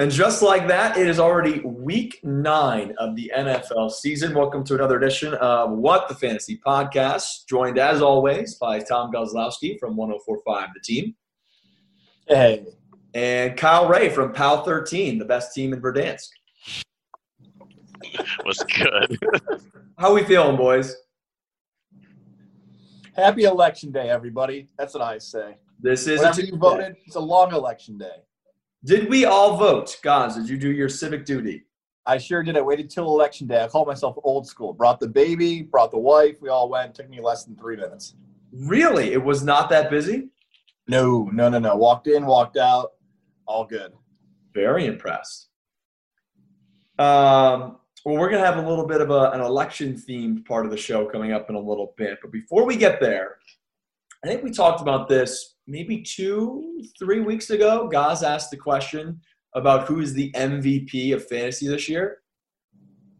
And just like that, it is already week nine of the NFL season. Welcome to another edition of What the Fantasy Podcast, joined as always by Tom Gozlowski from 1045 The Team. Hey. And Kyle Ray from PAL 13, the best team in Verdansk. Was good. How we feeling, boys? Happy election day, everybody. That's what I say. This is Whatever you voted, it's a long election day. Did we all vote? Guys, did you do your civic duty? I sure did. I waited till election day. I called myself old school. Brought the baby, brought the wife. We all went. Took me less than three minutes. Really? It was not that busy? No, no, no, no. Walked in, walked out. All good. Very impressed. Um, well, we're going to have a little bit of a, an election themed part of the show coming up in a little bit. But before we get there, I think we talked about this maybe two, three weeks ago. Gaz asked the question about who is the MVP of fantasy this year.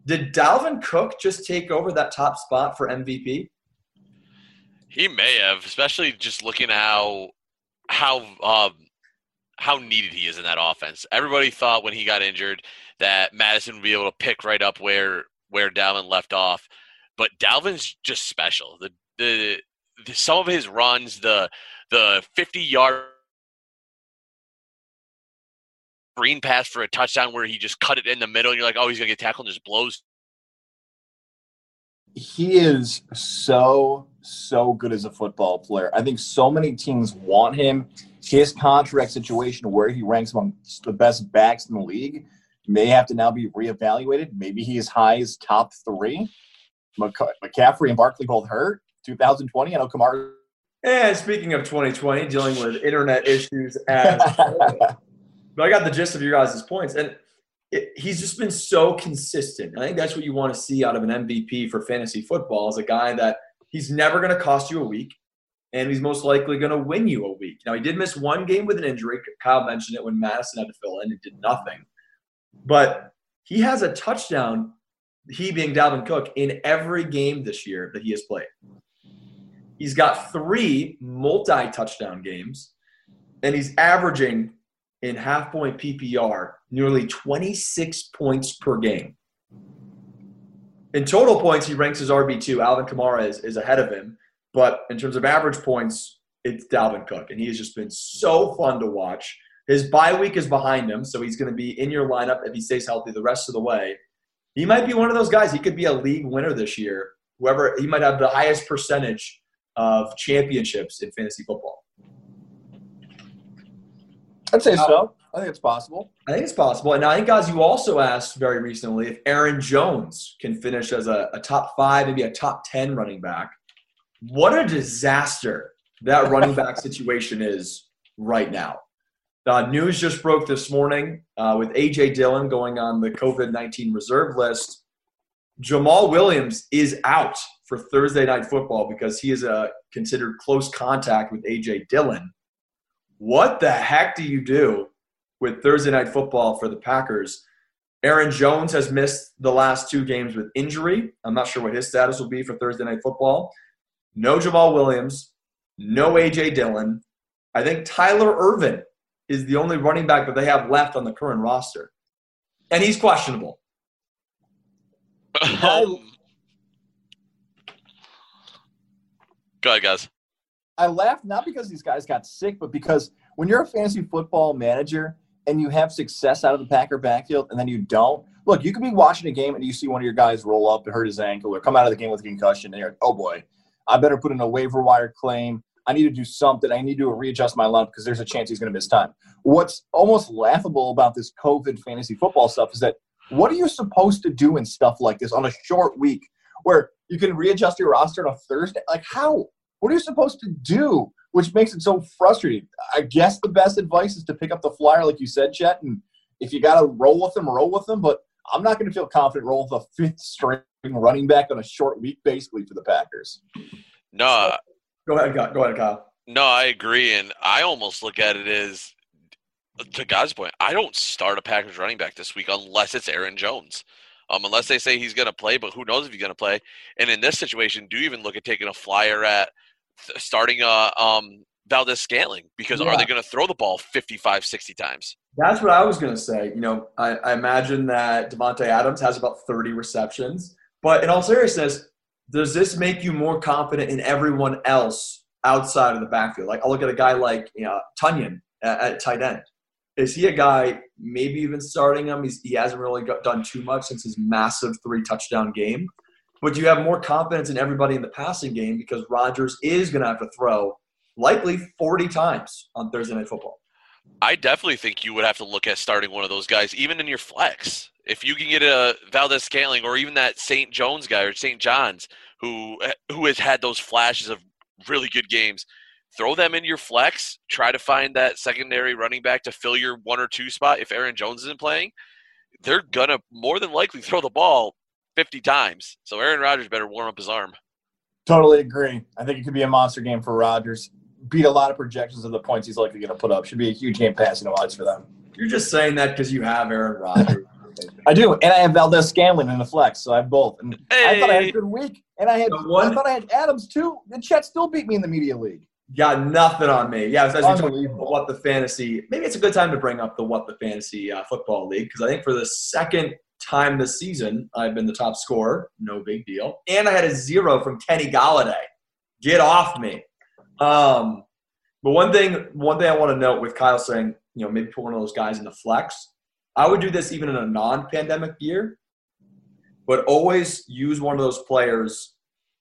Did Dalvin Cook just take over that top spot for MVP? He may have, especially just looking how how um, how needed he is in that offense. Everybody thought when he got injured that Mattison would be able to pick right up where where Dalvin left off, but Dalvin's just special. The the, the some of his runs, the the 50 yard screen pass for a touchdown where he just cut it in the middle and you're like, oh, he's gonna get tackled and just blows. He is so so good as a football player. I think so many teams want him. His contract situation, where he ranks among the best backs in the league, may have to now be reevaluated. Maybe he is high as top three. McCaffrey and Barkley both hurt. 2020, I know Kamara. And speaking of 2020, dealing with internet issues as but I got the gist of your guys' points. And it, he's just been so consistent. I think that's what you want to see out of an MVP for fantasy football is a guy that he's never going to cost you a week and he's most likely going to win you a week. Now, he did miss one game with an injury. Kyle mentioned it when Mattison had to fill in and did nothing. But he has a touchdown, he being Dalvin Cook, in every game this year that he has played. He's got three multi touchdown games, and he's averaging in half point PPR nearly 26 points per game. In total points, he ranks as RB2. Alvin Kamara is, is ahead of him. But in terms of average points, it's Dalvin Cook. And he has just been so fun to watch. His bye week is behind him, so he's going to be in your lineup if he stays healthy the rest of the way. He might be one of those guys. He could be a league winner this year. Whoever he might have the highest percentage of championships in fantasy football. I'd say so. I think it's possible. I think it's possible. And I think, guys, you also asked very recently if Aaron Jones can finish as a, a top five, maybe a top 10 running back. What a disaster that running back situation is right now. Uh, news just broke this morning uh, with A.J. Dillon going on the COVID 19 reserve list. Jamaal Williams is out for Thursday night football because he is a considered close contact with A.J. Dillon. What the heck do you do with Thursday night football for the Packers? Aaron Jones has missed the last two games with injury. I'm not sure what his status will be for Thursday night football. No Jamaal Williams, no A.J. Dillon. I think Tyler Ervin is the only running back that they have left on the current roster. And he's questionable. Um, go ahead, guys. I laugh not because these guys got sick, but because when you're a fantasy football manager and you have success out of the Packer backfield and then you don't, look, you could be watching a game and you see one of your guys roll up and hurt his ankle or come out of the game with a concussion and you're like, oh boy, I better put in a waiver wire claim. I need to do something. I need to readjust my lineup because there's a chance he's going to miss time. What's almost laughable about this COVID fantasy football stuff is that what are you supposed to do in stuff like this on a short week where you can readjust your roster on a Thursday? Like, how? What are you supposed to do? Which makes it so frustrating. I guess the best advice is to pick up the flyer, like you said, Chet, and if you got to roll with them, roll with them. But I'm not going to feel confident rolling with a fifth string running back on a short week, basically, for the Packers. No, uh, Go ahead, Kyle. go ahead, Kyle. no, I agree, and I almost look at it as to God's point. I don't start a Packers running back this week unless it's Aaron Jones. Um, unless they say he's going to play, but who knows if he's going to play. And in this situation, do you even look at taking a flyer at starting uh, um, Valdes-Scantling because Yeah. are they going to throw the ball 55, 60 times? That's what I was going to say. You know, I, I imagine that Davante Adams has about 30 receptions. But in all seriousness, does this make you more confident in everyone else outside of the backfield? Like, I'll look at a guy like you know, Tonyan at, at tight end. Is he a guy maybe even starting him? He's, he hasn't really got, done too much since his massive three touchdown game. But do you have more confidence in everybody in the passing game because Rodgers is going to have to throw likely 40 times on Thursday Night Football? I definitely think you would have to look at starting one of those guys, even in your flex. If you can get a Valdes-Scantling or even that St. John's guy or St. John's who who has had those flashes of really good games, throw them in your flex. Try to find that secondary running back to fill your one or two spot if Aaron Jones isn't playing. They're gonna more than likely throw the ball 50 times. So Aaron Rodgers better warm up his arm. Totally agree. I think it could be a monster game for Rodgers beat a lot of projections of the points he's likely going to put up. Should be a huge game passing odds for them. You're just saying that because you have Aaron Rodgers. I do, and I have Valdes-Scantling in the flex, so I have both. And hey. I thought I had a good week, and I had one, I thought I had Adams too. The Chet still beat me in the media league. Got nothing on me. Yeah, as you talk what the fantasy. Maybe it's a good time to bring up the what the fantasy uh, football league because I think for the second time this season I've been the top scorer. No big deal, and I had a zero from Kenny Golladay. Get off me. Um, but one thing, one thing I want to note with Kyle saying, you know, maybe put one of those guys in the flex. I would do this even in a non-pandemic year, but always use one of those players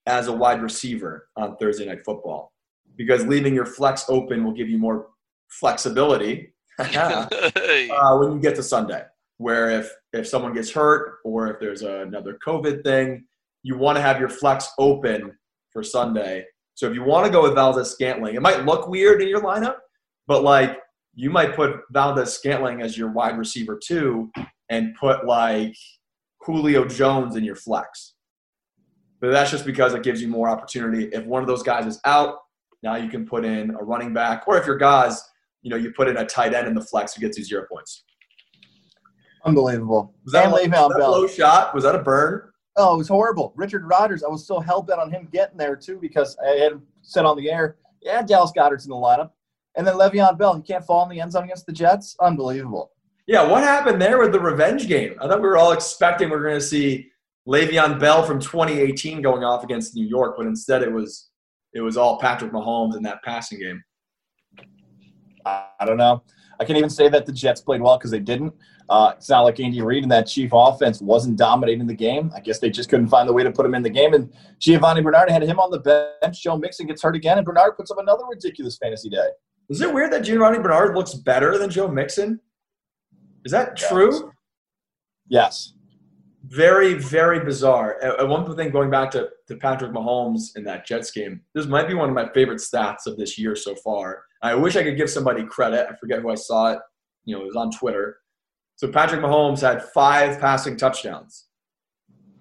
as a wide receiver on Thursday night football because leaving your flex open will give you more flexibility uh, when you get to Sunday. Where if if someone gets hurt or if there's another COVID thing, you want to have your flex open for Sunday so if you want to go with Valdes-Scantling, it might look weird in your lineup, but like you might put Valdes-Scantling as your wide receiver too, and put like Julio Jones in your flex. But that's just because it gives you more opportunity. If one of those guys is out, now you can put in a running back, or if your guys, you know, you put in a tight end in the flex who gets you zero points. Unbelievable. Was that, and a, was that a low shot? Was that a burn? Oh, it was horrible. Richard Rodgers, I was so hell bent on him getting there too because I had said on the air, yeah, Dallas Goedert's in the lineup. And then Le'Veon Bell, he can't fall in the end zone against the Jets. Unbelievable. Yeah, what happened there with the revenge game? I thought we were all expecting we are going to see Le'Veon Bell from 2018 going off against New York, but instead it was it was all Patrick Mahomes in that passing game. I don't know. I can't even say that the Jets played well because they didn't. Uh, it's not like Andy Reid and that Chief offense wasn't dominating the game. I guess they just couldn't find the way to put him in the game. And Giovani Bernard had him on the bench. Joe Mixon gets hurt again, and Bernard puts up another ridiculous fantasy day. Is it weird that Giovani Bernard looks better than Joe Mixon? Is that yes. true? Yes. Very, very bizarre. And one thing going back to, to Patrick Mahomes in that Jets game, this might be one of my favorite stats of this year so far. I wish I could give somebody credit. I forget who I saw it. You know, it was on Twitter so Patrick Mahomes had five passing touchdowns.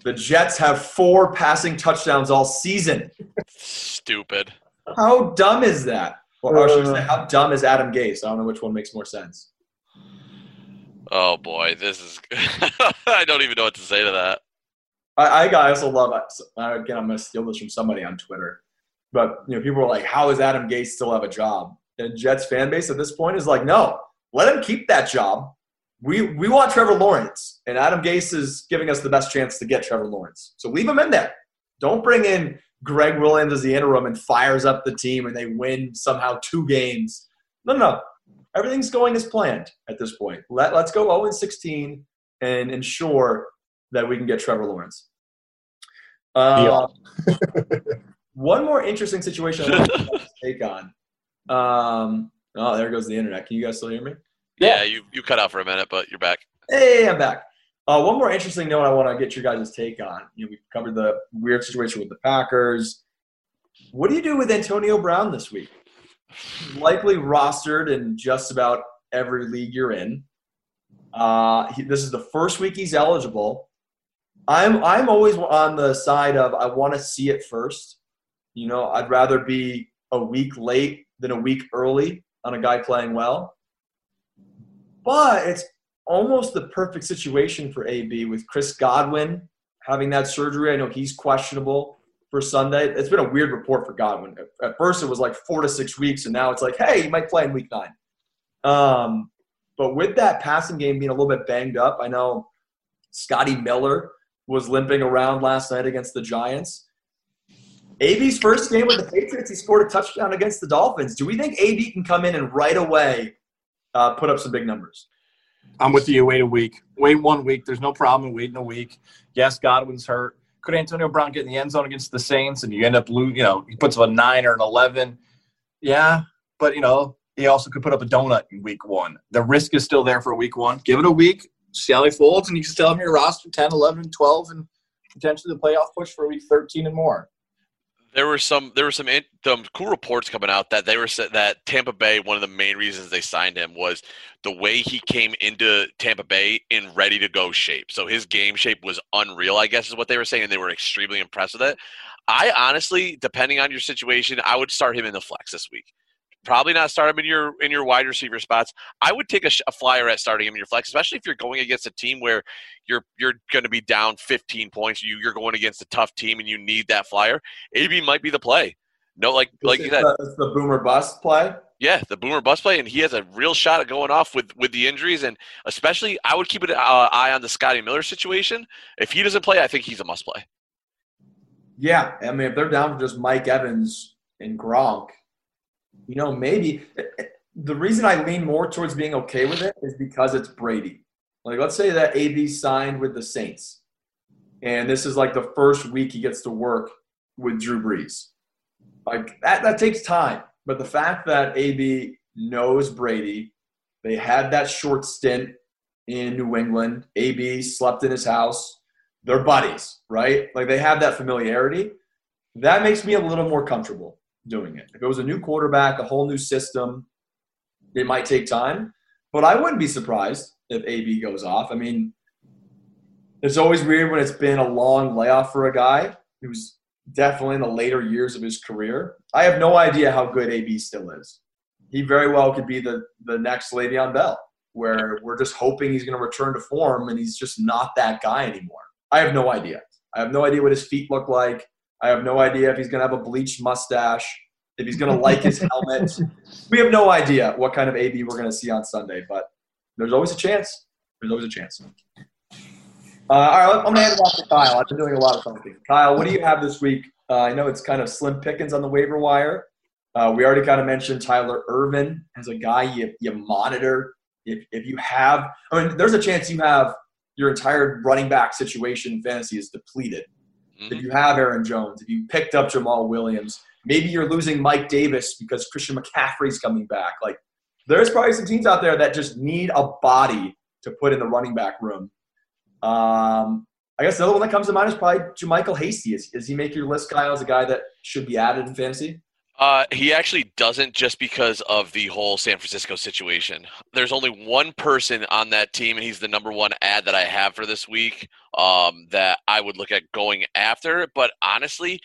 The Jets have four passing touchdowns all season. Stupid. How dumb is that? Or, should I say, uh. how dumb is Adam Gase? I don't know which one makes more sense. Oh boy, this is. I don't even know what to say to that. I, I also love. Again, I'm to steal this from somebody on Twitter, but you know, people are like, "How does Adam Gase still have a job?" And Jets fan base at this point is like, "No, let him keep that job we we want Trevor Lawrence, and Adam Gase is giving us the best chance to get Trevor Lawrence. So leave him in there. Don't bring in Gregg Williams as the interim and fires up the team and they win somehow two games. No, no, no. Everything's going as planned at this point. Let, let's go 0 16 and ensure that we can get Trevor Lawrence. Uh, one more interesting situation I want to take on. Um, oh, there goes the internet. Can you guys still hear me? Yeah, you, you cut out for a minute, but you're back. Hey, I'm back. Uh, one more interesting note I want to get your guys' take on. You know, we covered the weird situation with the Packers. What do you do with Antonio Brown this week? Likely rostered in just about every league you're in. Uh, he, this is the first week he's eligible. I'm I'm always on the side of I want to see it first. You know, I'd rather be a week late than a week early on a guy playing well. But it's almost the perfect situation for AB with Chris Godwin having that surgery. I know he's questionable for Sunday. It's been a weird report for Godwin. At first, it was like four to six weeks, and now it's like, hey, he might play in week nine. Um, But with that passing game being a little bit banged up, I know Scotty Miller was limping around last night against the Giants. AB's first game with the Patriots, he scored a touchdown against the Dolphins. Do we think AB can come in and right away uh, put up some big numbers? I'm with you. Wait a week. Wait one week. There's no problem in waiting a week. Yes, Godwin's hurt. Could Antonio Brown get in the end zone against the Saints and you end up losing? You know, he puts up a nine or an eleven. Yeah, but you know, he also could put up a donut in week one. The risk is still there for week one. Give it a week, see how he folds, and you can still have your roster 10, 11, 12, and potentially the playoff push for week 13 and more there were some there were some, some cool reports coming out that they were that Tampa Bay one of the main reasons they signed him was the way he came into Tampa Bay in ready to go shape. So his game shape was unreal, I guess is what they were saying, and they were extremely impressed with it. I honestly, depending on your situation, I would start him in the flex this week probably not start him in your in your wide receiver spots. I would take a, a, flyer at starting him in your flex, especially if you're going against a team where you're you're going to be down 15 points. You you're going against a tough team and you need that flyer. AB might be the play. No, like like you said, it's the boomer bust play. Yeah, the boomer bust play, and he has a real shot at going off with with the injuries, and especially I would keep an uh, eye on the Scotty Miller situation. If he doesn't play, I think he's a must play. Yeah, I mean, if they're down for just Mike Evans and Gronk, you know, maybe eh, eh, the reason I lean more towards being okay with it is because it's Brady. Like, let's say that AB signed with the Saints, and this is like the first week he gets to work with Drew Brees. Like, that, that takes time. But the fact that AB knows Brady, they had that short stint in New England, AB slept in his house, they're buddies, right? Like, they have that familiarity. That makes me a little more comfortable doing it. If it was a new quarterback, a whole new system, it might take time. But I wouldn't be surprised if AB goes off. I mean, it's always weird when it's been a long layoff for a guy who's definitely in the later years of his career. I have no idea how good AB still is. He very well could be the, the next Le'Veon Bell, where we're just hoping he's going to return to form and he's just not that guy anymore. I have no idea. I have no idea what his feet look like. I have no idea if he's going to have a bleached mustache, if he's going to like his helmet. We have no idea what kind of AB we're going to see on Sunday, but there's always a chance. There's always a chance. Uh, all right, I'm going to hand it off to Kyle. I've been doing a lot of talking. Kyle, what do you have this week? Uh, I know it's kind of slim pickings on the waiver wire. Uh, we already kind of mentioned Tyler Ervin as a guy you, you monitor. If, if you have, I mean, there's a chance you have your entire running back situation in fantasy is depleted Mm-hmm. If you have Aaron Jones, if you picked up Jamaal Williams, maybe you're losing Mike Davis because Christian McCaffrey's coming back. Like there's probably some teams out there that just need a body to put in the running back room. Um, I guess the other one that comes to mind is probably JaMycal Hasty. Is, is he make your list, Kyle, as a guy that should be added in fantasy? Uh, he actually doesn't just because of the whole San Francisco situation. There's only one person on that team, and he's the number one ad that I have for this week um, that I would look at going after. But honestly,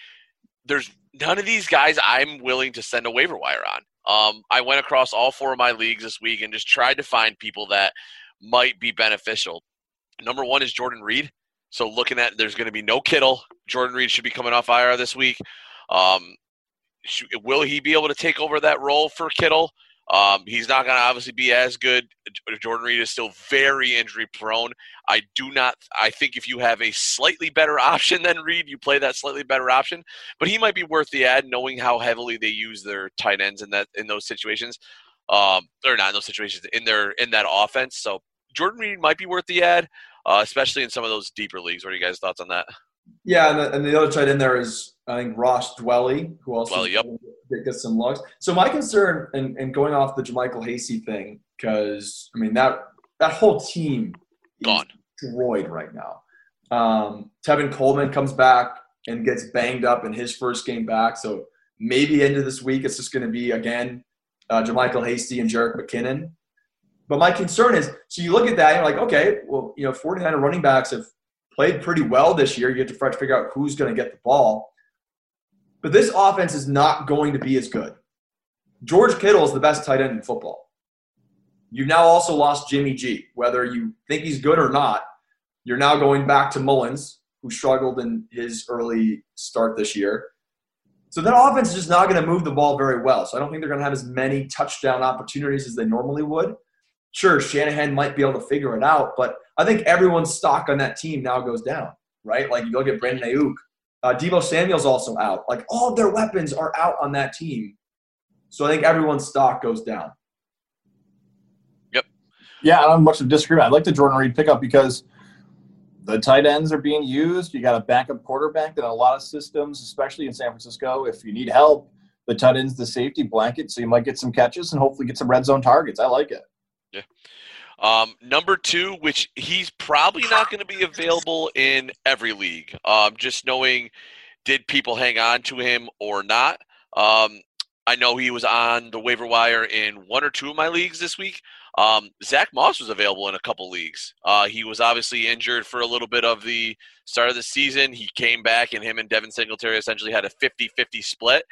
there's none of these guys I'm willing to send a waiver wire on. Um, I went across all four of my leagues this week and just tried to find people that might be beneficial. Number one is Jordan Reed. So looking at, there's going to be no Kittle. Jordan Reed should be coming off IR this week. Um, will he be able to take over that role for Kittle? Um, he's not going to obviously be as good. Jordan Reed is still very injury prone. I do not. I think if you have a slightly better option than Reed, you play that slightly better option. But he might be worth the ad, knowing how heavily they use their tight ends in that in those situations. Um, or not in those situations in their in that offense. So Jordan Reed might be worth the ad, uh, especially in some of those deeper leagues. What are you guys' thoughts on that? Yeah, and the, and the other tight end there is I think Ross Dwelley, who also Dwelley, yep. gets some looks. So my concern, and, and going off the JaMycal Hasty thing, because I mean that that whole team gone destroyed right now. Um, Tevin Coleman comes back and gets banged up in his first game back, so maybe into this week it's just going to be again uh, JaMycal Hasty and Jerick McKinnon. But my concern is, so you look at that, and you're like, okay, well, you know, 49er running backs have played pretty well this year. You have to try to figure out who's going to get the ball. But this offense is not going to be as good. George Kittle is the best tight end in football. You've now also lost Jimmy G. Whether you think he's good or not, you're now going back to Mullens, who struggled in his early start this year. So that offense is just not going to move the ball very well. So I don't think they're going to have as many touchdown opportunities as they normally would. Sure, Shanahan might be able to figure it out, but I think everyone's stock on that team now goes down, right? Like you look at Brandon Aiyuk, uh, Deebo Samuel's also out. Like all of their weapons are out on that team. So I think everyone's stock goes down. Yep. Yeah, I don't have much of a disagreement. I like the Jordan Reed pickup because the tight ends are being used. You got a backup quarterback that in a lot of systems, especially in San Francisco, if you need help, the tight end's the safety blanket, so you might get some catches and hopefully get some red zone targets. I like it. Yeah. Um, number two, which he's probably not going to be available in every league. Um, just knowing, did people hang on to him or not? Um, I know he was on the waiver wire in one or two of my leagues this week. Um, Zach Moss was available in a couple leagues. Uh, he was obviously injured for a little bit of the start of the season. He came back, and him and Devin Singletary essentially had a 50 50 split.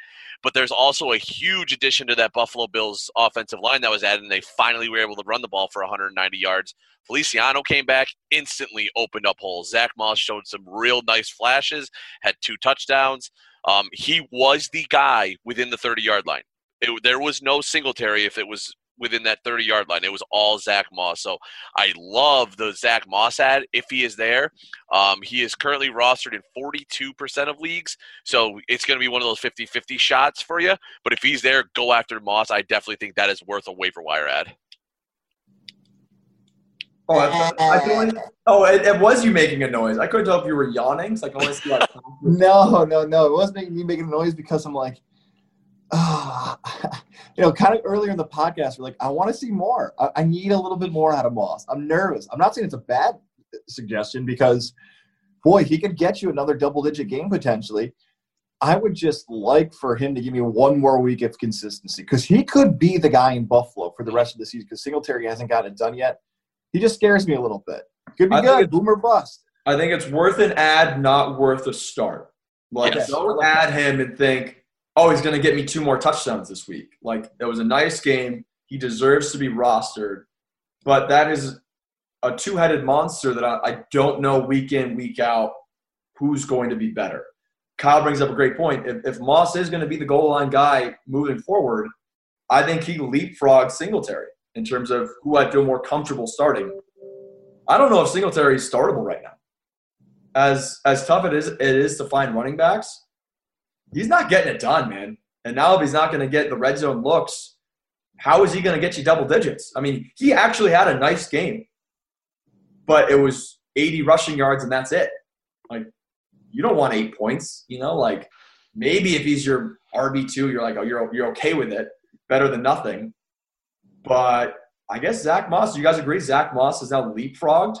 But there's also a huge addition to that Buffalo Bills offensive line that was added, and they finally were able to run the ball for 190 yards. Feliciano came back, instantly opened up holes. Zach Moss showed some real nice flashes, had two touchdowns. Um, he was the guy within the 30 yard line. It, there was no Singletary if it was within that 30 yard line. It was all Zach Moss. So I love the Zach Moss ad if he is there. Um, he is currently rostered in 42% of leagues. So it's going to be one of those 50 50 shots for you. But if he's there, go after Moss. I definitely think that is worth a waiver wire ad. Oh, I, I only, oh, it, it, was you making a noise. I couldn't tell if you were yawning. So I can only see like. no, no, no. It wasn't making me making a noise because I'm like, uh, you know, kind of earlier in the podcast, we're like, I want to see more. I, I, need a little bit more out of Moss. I'm nervous. I'm not saying it's a bad suggestion because, boy, he could get you another double digit game potentially. I would just like for him to give me one more week of consistency because he could be the guy in Buffalo for the rest of the season because Singletary hasn't gotten it done yet. He just scares me a little bit. Could be I good, boomer bust. I think it's worth an ad, not worth a start. Like, yes. don't add him and think, oh, he's going to get me two more touchdowns this week. Like, it was a nice game. He deserves to be rostered. But that is a two headed monster that I, I, don't know week in, week out who's going to be better. Kyle brings up a great point. If, if Moss is going to be the goal line guy moving forward, I think he leapfrogs Singletary in terms of who I feel more comfortable starting. I don't know if Singletary is startable right now. As as tough it is it is to find running backs, he's not getting it done, man. And now if he's not going to get the red zone looks, how is he going to get you double digits? I mean, he actually had a nice game, but it was 80 rushing yards and that's it. Like, you don't want eight points, you know. Like, maybe if he's your RB two, you're like, oh, you're you're okay with it, better than nothing. But I guess Zach Moss. Do you guys agree? Zach Moss is now leapfrogged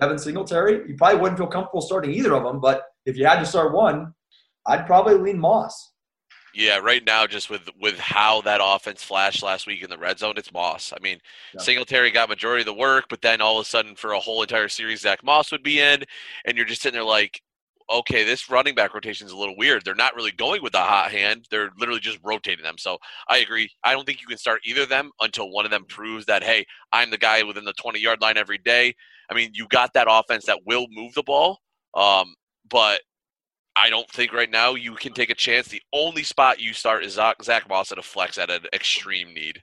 Devin Singletary. You probably wouldn't feel comfortable starting either of them, but if you had to start one, I'd probably lean Moss. Yeah, right now, just with with how that offense flashed last week in the red zone, it's Moss. I mean, yeah. Singletary got majority of the work, but then all of a sudden, for a whole entire series, Zach Moss would be in, and you're just sitting there like, okay, this running back rotation is a little weird. They're not really going with the hot hand; they're literally just rotating them. So I agree. I don't think you can start either of them until one of them proves that, hey, I'm the guy within the 20 yard line every day. I mean, you got that offense that will move the ball, um, but I don't think right now you can take a chance. The only spot you start is Zach, Zach Moss at a flex at an extreme need.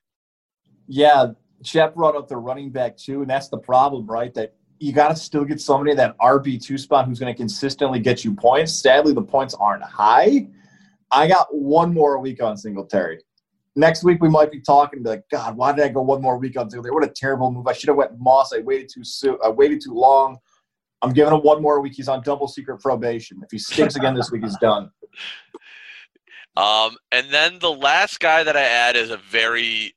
Yeah, Jeff brought up the running back too, and that's the problem, right? That you got to still get somebody in that RB two spot who's going to consistently get you points. Sadly, the points aren't high. I got one more week on Singletary. Next week we might be talking like, God, why did I go one more week on Singletary? What a terrible move! I should have went Moss. I waited too soon. I waited too long. I'm giving him one more week. He's on double secret probation. If he stinks again this week, he's done. Um, and then the last guy that I add is a very,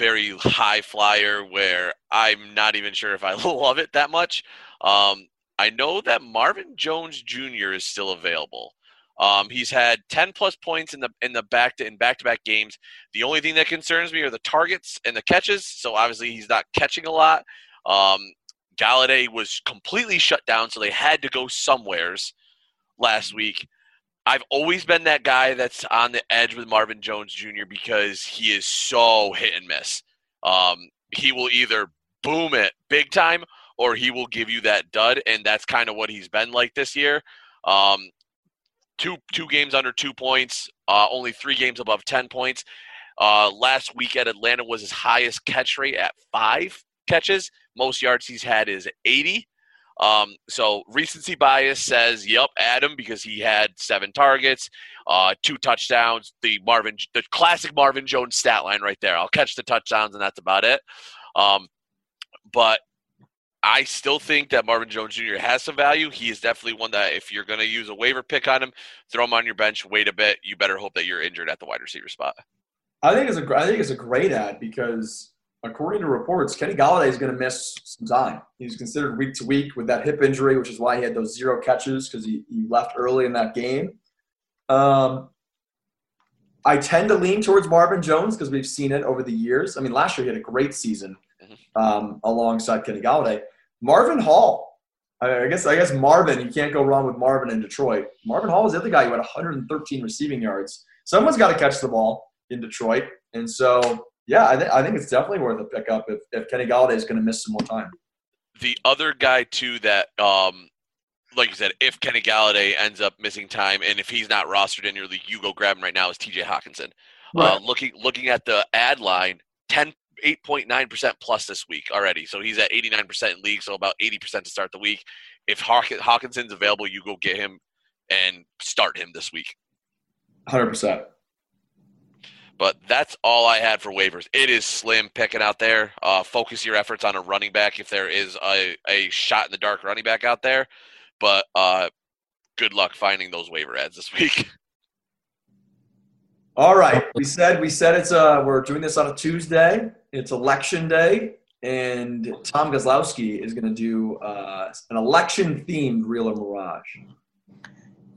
very high flyer where I'm not even sure if I love it that much. Um, I know that Marvin Jones Jr. is still available. Um, he's had 10 plus points in the in the back to, in back to back games. The only thing that concerns me are the targets and the catches. So obviously he's not catching a lot. Um, Golladay was completely shut down, so they had to go somewheres last week. I've always been that guy that's on the edge with Marvin Jones Jr. because he is so hit and miss. Um, he will either boom it big time or he will give you that dud, and that's kind of what he's been like this year. Um, two two games under two points, uh, only three games above ten points. Uh, last week at Atlanta was his highest catch rate at five catches. Most yards he's had is 80. Um, so recency bias says, "Yep, Adam," because he had seven targets, uh, two touchdowns. The Marvin, the classic Marvin Jones stat line right there. I'll catch the touchdowns, and that's about it." Um, but I still think that Marvin Jones Jr. has some value. He is definitely one that if you're going to use a waiver pick on him, throw him on your bench, wait a bit. You better hope that you're injured at the wide receiver spot. I think it's a I think it's a great ad because according to reports, Kenny Golladay is going to miss some time. He's considered week to week with that hip injury, which is why he had those zero catches because he, he left early in that game. Um, I tend to lean towards Marvin Jones because we've seen it over the years. I mean, last year he had a great season mm-hmm. um, alongside Kenny Golladay. Marvin Hall. I guess I guess Marvin. You can't go wrong with Marvin in Detroit. Marvin Hall was the other guy who had 113 receiving yards. Someone's got to catch the ball in Detroit, and so yeah, I, th- I think it's definitely worth a pickup if, if Kenny Golladay is going to miss some more time. The other guy too that, um, like you said, if Kenny Golladay ends up missing time and if he's not rostered in your league, you go grab him right now is T.J. Hockenson. Uh, right. Uh, looking looking at the ad line, 10 8.9% plus this week already. So he's at 89% in league, so about 80% to start the week. If Hockenson's available, you go get him and start him this week. 100%. But that's all I had for waivers. It is slim picking out there. Uh, focus your efforts on a running back if there is a, a shot in the dark running back out there. But uh, good luck finding those waiver ads this week. All right, we said we said it's uh we're doing this on a Tuesday. It's election day, and Tom Gozlowski is going to do uh, an election themed Real or Mirage.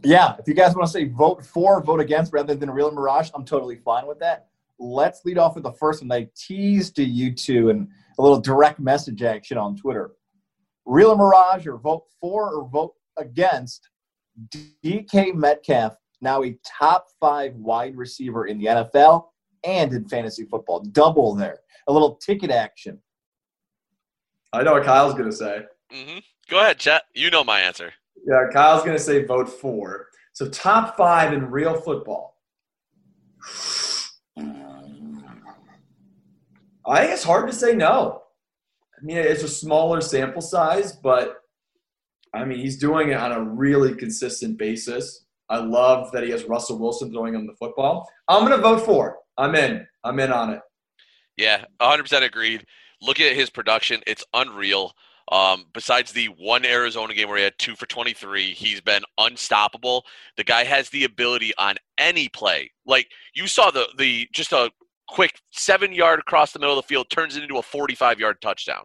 Yeah, if you guys want to say vote for, vote against rather than Real Mirage, I'm totally fine with that. Let's lead off with the first one. They teased to you two and a little direct message action on Twitter. Real Mirage, or vote for or vote against DK Metcalf, now a top five wide receiver in the NFL and in fantasy football. Double there. A little ticket action. I know what Kyle's going to say. Mm-hmm. Go ahead, Chet. You know my answer. Yeah, Kyle's going to say vote for. So top five in real football. I think it's hard to say no. I mean, it's a smaller sample size, but I mean, he's doing it on a really consistent basis. I love that he has Russell Wilson throwing him the football. I'm going to vote for. I'm in. I'm in on it. Yeah, 100% agreed. Look at his production. It's unreal. Um, besides the one Arizona game where he had two for 23, he's been unstoppable. The guy has the ability on any play. Like you saw the the just a quick seven yard across the middle of the field turns it into a 45 yard touchdown.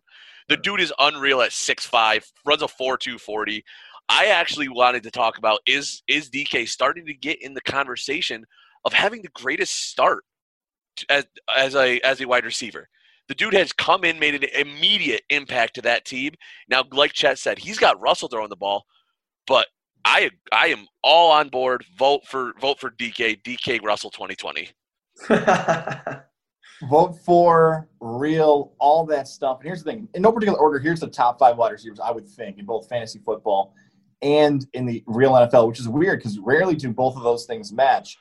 The dude is unreal at six five, runs a 4 2 40. I actually wanted to talk about is is DK starting to get in the conversation of having the greatest start as as a as a wide receiver. The dude has come in, made an immediate impact to that team. Now, like Chet said, he's got Russell throwing the ball, but I I am all on board. Vote for vote for DK DK Russell 2020. vote for real, all that stuff. And here's the thing: in no particular order, here's the top five wide receivers I would think in both fantasy football and in the real NFL, which is weird because rarely do both of those things match.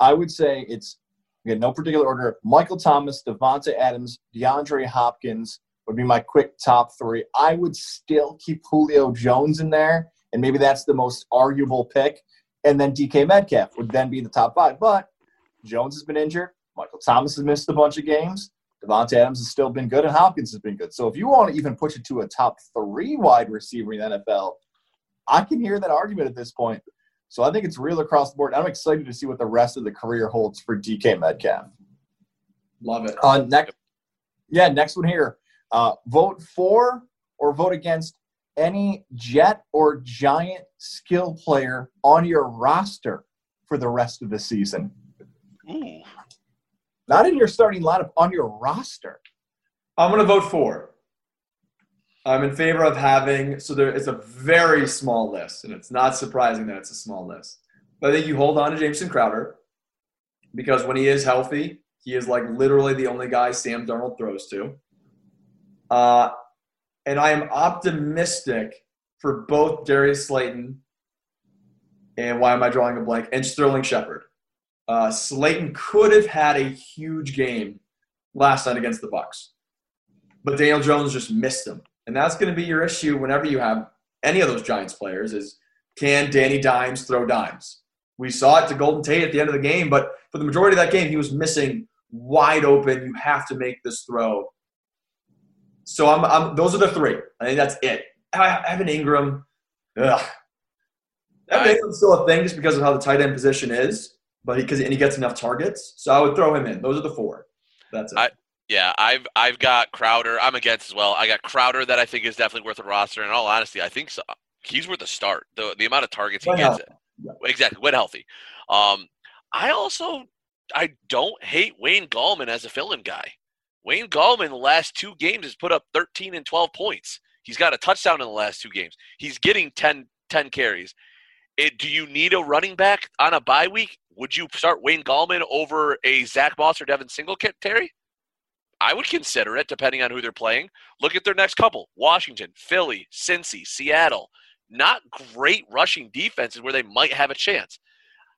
I would say it's Again, no particular order. Michael Thomas, Davante Adams, DeAndre Hopkins would be my quick top three. I would still keep Julio Jones in there, and maybe that's the most arguable pick. And then DK Metcalf would then be the top five. But Jones has been injured. Michael Thomas has missed a bunch of games. Davante Adams has still been good, and Hopkins has been good. So if you want to even push it to a top three wide receiver in the NFL, I can hear that argument at this point. So I think it's real across the board. I'm excited to see what the rest of the career holds for DK Metcalf. Love it. Uh, next, yeah, next one here. Uh, vote for or vote against any Jet or Giant skill player on your roster for the rest of the season. Ooh. Not in your starting lineup, on your roster. I'm going to vote for. I'm in favor of having, so there is a very small list, and it's not surprising that it's a small list. But I think you hold on to Jamison Crowder because when he is healthy, he is like literally the only guy Sam Darnold throws to. Uh, and I am optimistic for both Darius Slayton and why am I drawing a blank? And Sterling Shepard. Uh, Slayton could have had a huge game last night against the Bucks, but Daniel Jones just missed him. And that's going to be your issue whenever you have any of those Giants players is can Danny Dimes throw dimes? We saw it to Golden Tate at the end of the game, but for the majority of that game, he was missing wide open. You have to make this throw. So I'm, I'm those are the three. I think that's it. I Evan Engram, ugh. Evan Engram's still a thing just because of how the tight end position is, but because and he gets enough targets, so I would throw him in. Those are the four. That's it. I, yeah, I've I've got Crowder. I'm against as well. I got Crowder that I think is definitely worth a roster. In all honesty, I think so. he's worth a start. The the amount of targets he When gets, Yeah. exactly when healthy. Um, I also I don't hate Wayne Gallman as a fill-in guy. Wayne Gallman the last two games has put up 13 and 12 points. He's got a touchdown in the last two games. He's getting 10, 10 carries. It, do you need a running back on a bye week? Would you start Wayne Gallman over a Zach Moss or Devin Singletary? I would consider it, depending on who they're playing. Look at their next couple: Washington, Philly, Cincy, Seattle. Not great rushing defenses where they might have a chance.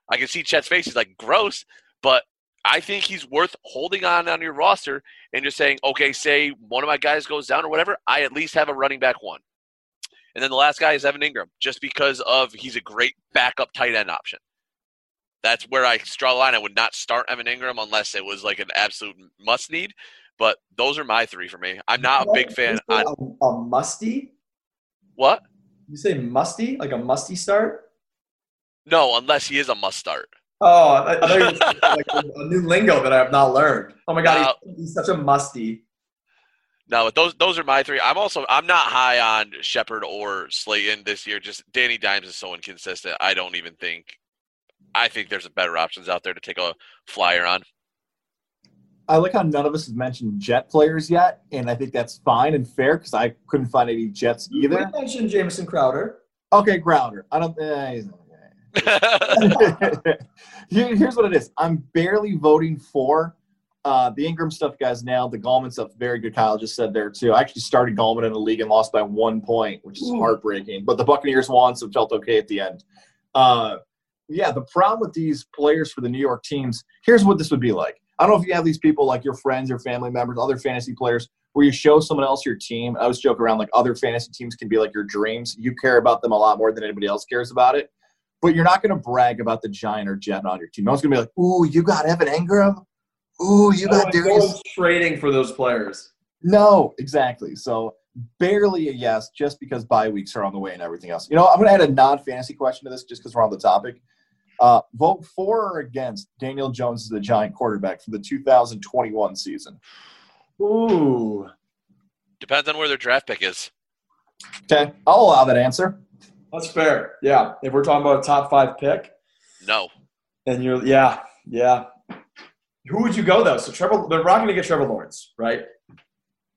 I can see Chet's face; he's like, "Gross," but I think he's worth holding on on your roster and just saying, "Okay, say one of my guys goes down or whatever, I at least have a running back one." And then the last guy is Evan Engram, just because of he's a great backup tight end option. That's where I draw the line. I would not start Evan Engram unless it was like an absolute must need. But those are my three for me. I'm not a big fan. A, a musty? what? You say musty? Like a musty start? No, unless he is a must start. Oh, I, I thought you were saying, like a, a new lingo that I have not learned. Oh my god, No. he's, he's such a musty. No, but those those are my three. I'm also I'm not high on Shepard or Slayton this year. Just Danny Dimes is so inconsistent. I don't even think. I think there's better options out there to take a flyer on. I like how none of us has mentioned Jet players yet, and I think that's fine and fair because I couldn't find any Jets You either. mentioned Jamison Crowder. Okay, Grounder. I don't. Eh, he's Here- Here's what it is. I'm barely voting for uh, the Engram stuff. Guys, now the Gallman stuff. Very good. Kyle just said there too. I actually started Gallman in the league and lost by one point, which is Ooh. heartbreaking. But the Buccaneers won, so felt okay at the end. Uh, yeah, the problem with these players for the New York teams. Here's what this would be like. I don't know if you have these people like your friends, your family members, other fantasy players, where you show someone else your team. I always joke around like other fantasy teams can be like your dreams. You care about them a lot more than anybody else cares about it. But you're not going to brag about the Giant or Jet on your team. No one's going to be like, "Ooh, you got Evan Engram. Ooh, you got no Darius." trading for those players. No, exactly. So barely a yes, just because bye weeks are on the way and everything else. You know, I'm going to add a non-fantasy question to this, just because we're on the topic. Uh, vote for or against Daniel Jones as the Giant quarterback for the 2021 season. Ooh, Depends on where their draft pick is. Okay, I'll allow that answer. that's fair. Yeah, if we're talking about a top five pick, No. And you're yeah, yeah. Who would you go though? So Trevor, they're not going to get Trevor Lawrence, right?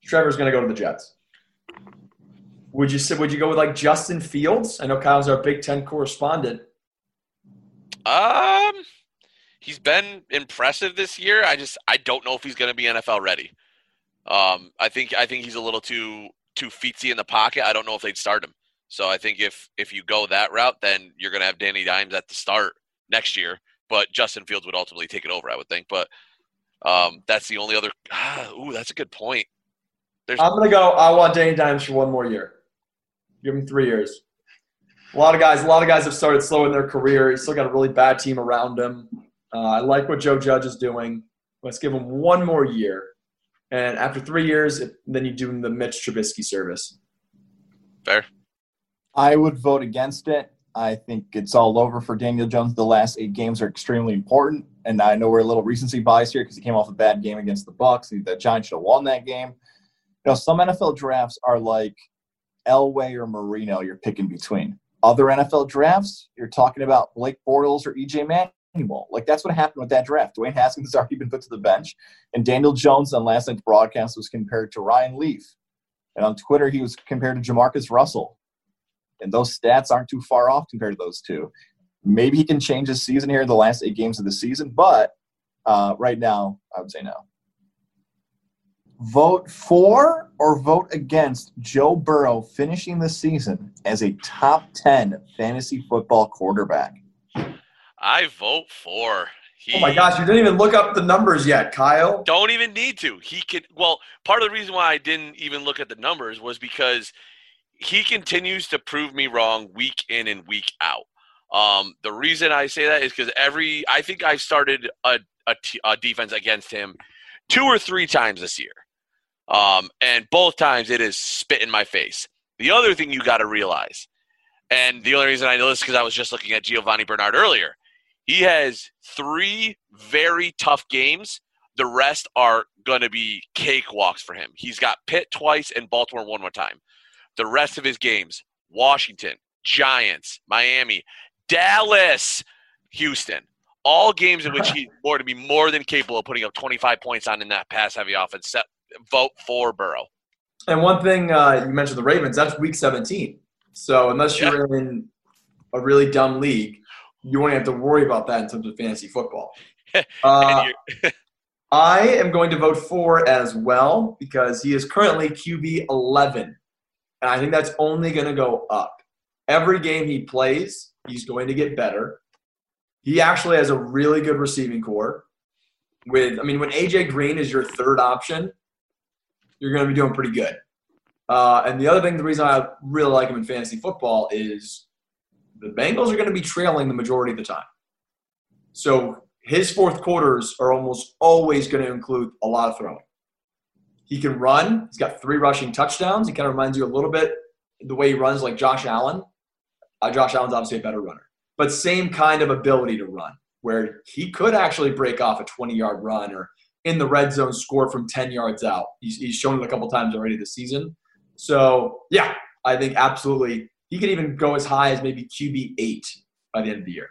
Trevor's going to go to the Jets. Would you say? Would you go with like Justin Fields? I know Kyle's our Big Ten correspondent. Um, he's been impressive this year. I just I don't know if he's going to be NFL ready. Um, I think I think he's a little too too feetsy in the pocket. I don't know if they'd start him. So I think if if you go that route, then you're going to have Danny Dimes at the start next year. But Justin Fields would ultimately take it over, I would think. But um, that's the only other. Ah, ooh, that's a good point. There's I'm going to go. I want Danny Dimes for one more year. Give him three years. A lot of guys, a lot of guys have started slow in their career. He's still got a really bad team around him. Uh, I like what Joe Judge is doing. Let's give him one more year, and after three years, it, then you do him the Mitch Trubisky service. fair. I would vote against it. I think it's all over for Daniel Jones. The last eight games are extremely important, and I know we're a little recency bias here because he came off a bad game against the Bucks. The Giants should have won that game. You know, some NFL drafts are like Elway or Marino. You're picking between. Other NFL drafts, you're talking about Blake Bortles or EJ Manuel. Like that's what happened with that draft. Dwayne Haskins has already been put to the bench, and Daniel Jones on last night's broadcast was compared to Ryan Leaf, and on Twitter he was compared to JaMarcus Russell and those stats aren't too far off compared to those two. Maybe he can change his season here in the last eight games of the season, but uh, right now, I would say no. Vote for or vote against Joe Burrow finishing the season as a top 10 fantasy football quarterback. I vote for. He, Oh my gosh, you didn't even look up the numbers yet, Kyle. Don't even need to. He could. Well, part of the reason why I didn't even look at the numbers was because he continues to prove me wrong week in and week out. Um, the reason I say that is because every I think I started a, a, t- a defense against him two or three times this year, um, and both times it is spit in my face. The other thing you got to realize, and the only reason I know this is because I was just looking at Giovani Bernard earlier. He has three very tough games. The rest are going to be cakewalks for him. He's got Pitt twice and Baltimore one more time. The rest of his games Washington, Giants, Miami, Dallas, Houston. All games in which he's more to be more than capable of putting up 25 points on in that pass heavy offense. Vote for Burrow. And one thing uh, you mentioned the Ravens, that's week 17. So unless you're in a really dumb league, you won't have to worry about that in terms of fantasy football. Uh, I am going to vote for as well because he is currently QB 11. And I think that's only going to go up. Every game he plays, he's going to get better. He actually has a really good receiving corps. With, I mean, when AJ Green is your third option, you're going to be doing pretty good. Uh, and the other thing, the reason I really like him in fantasy football is the Bengals are going to be trailing the majority of the time. So his fourth quarters are almost always going to include a lot of throwing. He can run. He's got three rushing touchdowns. He kind of reminds you a little bit the way he runs like Josh Allen. Uh, Josh Allen's obviously a better runner, but same kind of ability to run where he could actually break off a 20 yard run or in the red zone score from 10 yards out. He's, he's shown it a couple times already this season. So, yeah, I think absolutely he could even go as high as maybe QB eight by the end of the year.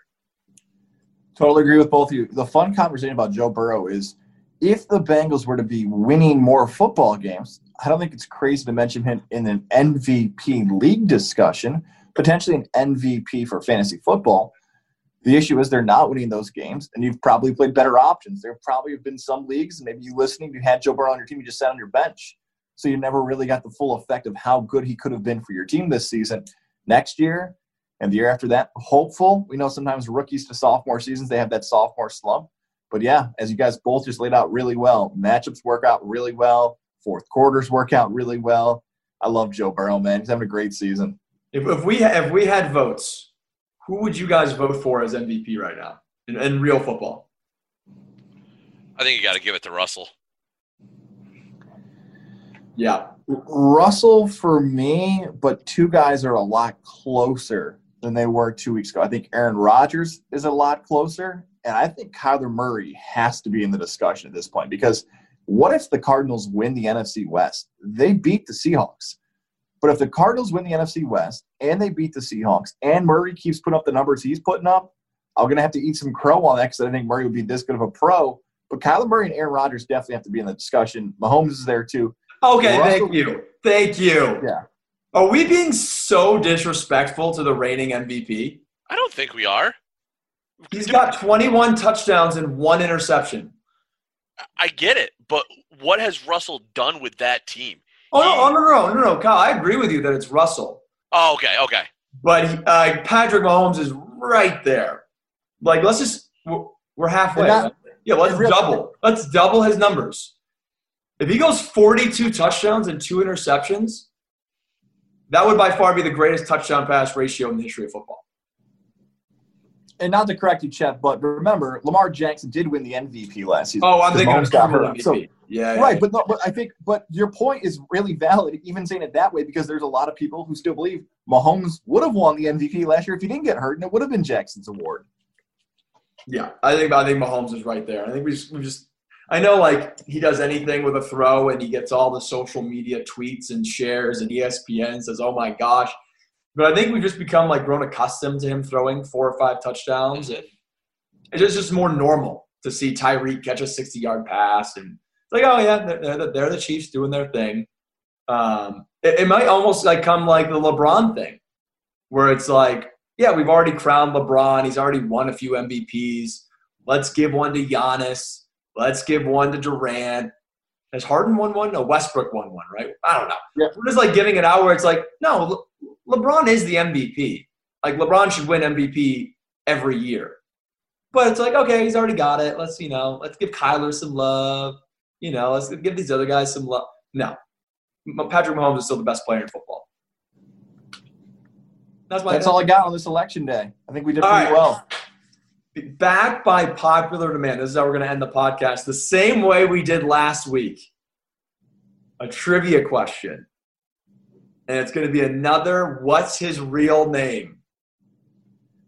Totally agree with both of you. The fun conversation about Joe Burrow is if the Bengals were to be winning more football games, I don't think it's crazy to mention him in an MVP league discussion, potentially an MVP for fantasy football. The issue is they're not winning those games, and you've probably played better options. There probably have been some leagues, maybe you listening, you had Joe Burrow on your team, you just sat on your bench. So you never really got the full effect of how good he could have been for your team this season. Next year, and the year after that, hopeful. We know sometimes rookies to sophomore seasons, they have that sophomore slump. But yeah, as you guys both just laid out really well, matchups work out really well, fourth quarters work out really well. I love Joe Burrow, man. He's having a great season. If, if we if we had votes, who would you guys vote for as MVP right now in, in real football? I think you got to give it to Russell. Yeah, Russell for me, but two guys are a lot closer than they were two weeks ago. I think Aaron Rodgers is a lot closer, and I think Kyler Murray has to be in the discussion at this point because what if the Cardinals win the NFC West? They beat the Seahawks. But if the Cardinals win the NFC West and they beat the Seahawks and Murray keeps putting up the numbers he's putting up, I'm going to have to eat some crow on that because I think Murray would be this good of a pro. But Kyler Murray and Aaron Rodgers definitely have to be in the discussion. Mahomes is there too. Okay, Russell- thank you. Thank you. Yeah. Are we being so disrespectful to the reigning MVP? I don't think we are. He's got 21 touchdowns and one interception. I get it, but what has Russell done with that team? Oh, no, oh, no, no, no, no, Kyle. I agree with you that it's Russell. Oh, okay, okay. But uh, Patrick Mahomes is right there. Like, let's just, we're, we're halfway. And that- yeah, let's and real- double. Let's double his numbers. If he goes 42 touchdowns and two interceptions, that would by far be the greatest touchdown pass ratio in the history of football. And not to correct you, Chet, but remember, Lamar Jackson did win the MVP last season. Oh, I'm thinking of got Super hurt. MVP. So, yeah, yeah, right, but no, but I think, but your point is really valid, even saying it that way, because there's a lot of people who still believe Mahomes would have won the MVP last year if he didn't get hurt, and it would have been Jackson's award. Yeah, I think I think Mahomes is right there. I think we just, we just I know like he does anything with a throw and he gets all the social media tweets and shares and ESPN says, "Oh my gosh." But I think we've just become like grown accustomed to him throwing four or five touchdowns and it's just, just more normal to see Tyreek catch a 60-yard pass and it's like, "Oh yeah, they're, they're, the, they're the Chiefs doing their thing." Um, it, it might almost like come like the LeBron thing where it's like yeah, we've already crowned LeBron. He's already won a few MVPs. Let's give one to Giannis. Let's give one to Durant. Has Harden won one? No, Westbrook won one, right? I don't know. Yeah. We're just like giving it out where it's like, no, Le- LeBron is the MVP. Like LeBron should win MVP every year. But it's like, okay, he's already got it. Let's, you know, let's give Kyler some love. You know, let's give these other guys some love. No. Patrick Mahomes is still the best player in football. That's, That's all I got on this election day. I think we did pretty right. well. Back by popular demand. This is how we're going to end the podcast. The same way we did last week. A trivia question. And it's going to be another what's his real name?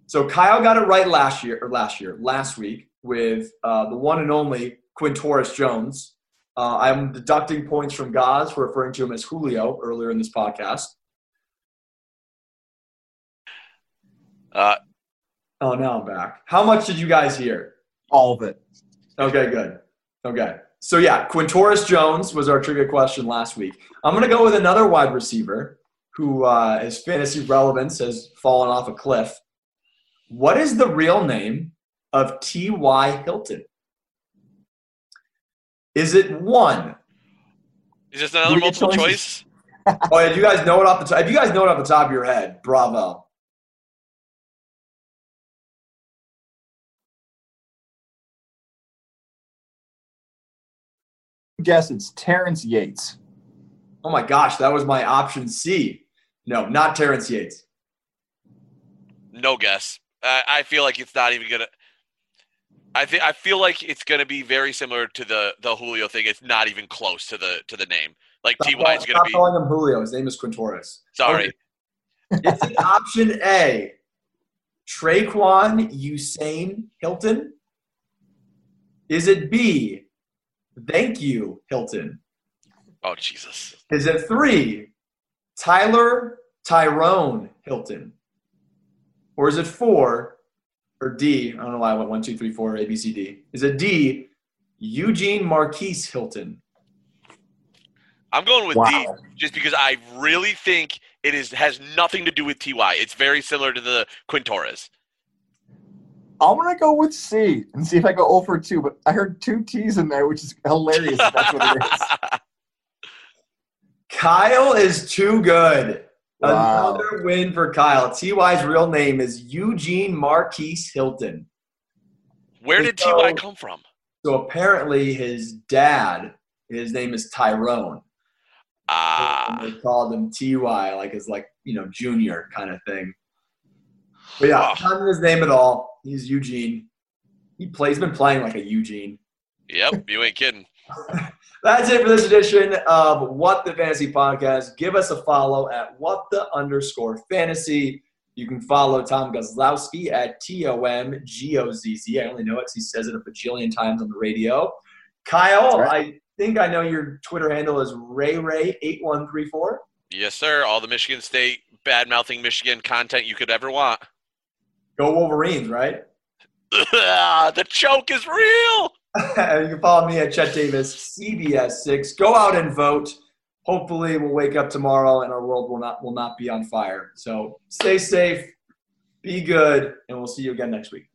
So Kyle got it right last year, or last year, last week, with uh, the one and only Quintorris Jones. Uh, I'm deducting points from Gaz for referring to him as Julio earlier in this podcast. Uh, oh, now I'm back. How much did you guys hear? All of it. Okay, good. Okay. So, yeah, Quintorris Jones was our trivia question last week. I'm going to go with another wide receiver who uh, his fantasy relevance has fallen off a cliff. What is the real name of T.Y. Hilton? Is it one? Is this another multiple choice? oh, yeah, you guys know it off the top. If you guys know it off the top of your head, bravo. Guess it's Terrence Yates. Oh my gosh, that was my option C. No, not Terrence Yates. No guess. I, I feel like it's not even gonna. I think I feel like it's gonna be very similar to the the Julio thing. It's not even close to the to the name. Like Ty is gonna be. calling him Julio. His name is Quintorris. Sorry. Okay. it's an option A. Traquan Usain Hilton. Is it B? Thank you, Hilton. Oh Jesus. Is it three? Tyler Tyrone Hilton. Or is it four? Or D? I don't know why I went one, two, three, four, A, B, C, D. Is it D? Eugene Marquise Hilton. I'm going with wow. D just because I really think it is has nothing to do with Ty. It's very similar to the Quintorris. I'm gonna go with C and see if I go over two. But I heard two T's in there, which is hilarious. that's what it is. Kyle is too good. Wow. Another win for Kyle. Ty's real name is Eugene Marquise Hilton. Where did so, Ty come from? So apparently his dad, his name is Tyrone. Ah. they called him Ty, like his like you know junior kind of thing. But yeah, oh. not his name at all. He's Eugene. He plays been playing like a Eugene. Yep, you ain't kidding. That's it for this edition of What the Fantasy Podcast. Give us a follow at what the underscore fantasy. You can follow Tom Gozlowski at T O M G O Z Z. I only know it because he says it a bajillion times on the radio. Kyle, right. I think I know your Twitter handle is Ray Ray eight one three four. Yes, sir. All the Michigan State bad mouthing Michigan content you could ever want. Go Wolverines, right? Ah, the choke is real. you can follow me at Chet Davis, CBS6. Go out and vote. Hopefully, we'll wake up tomorrow and our world will not will not be on fire. So stay safe, be good, and we'll see you again next week.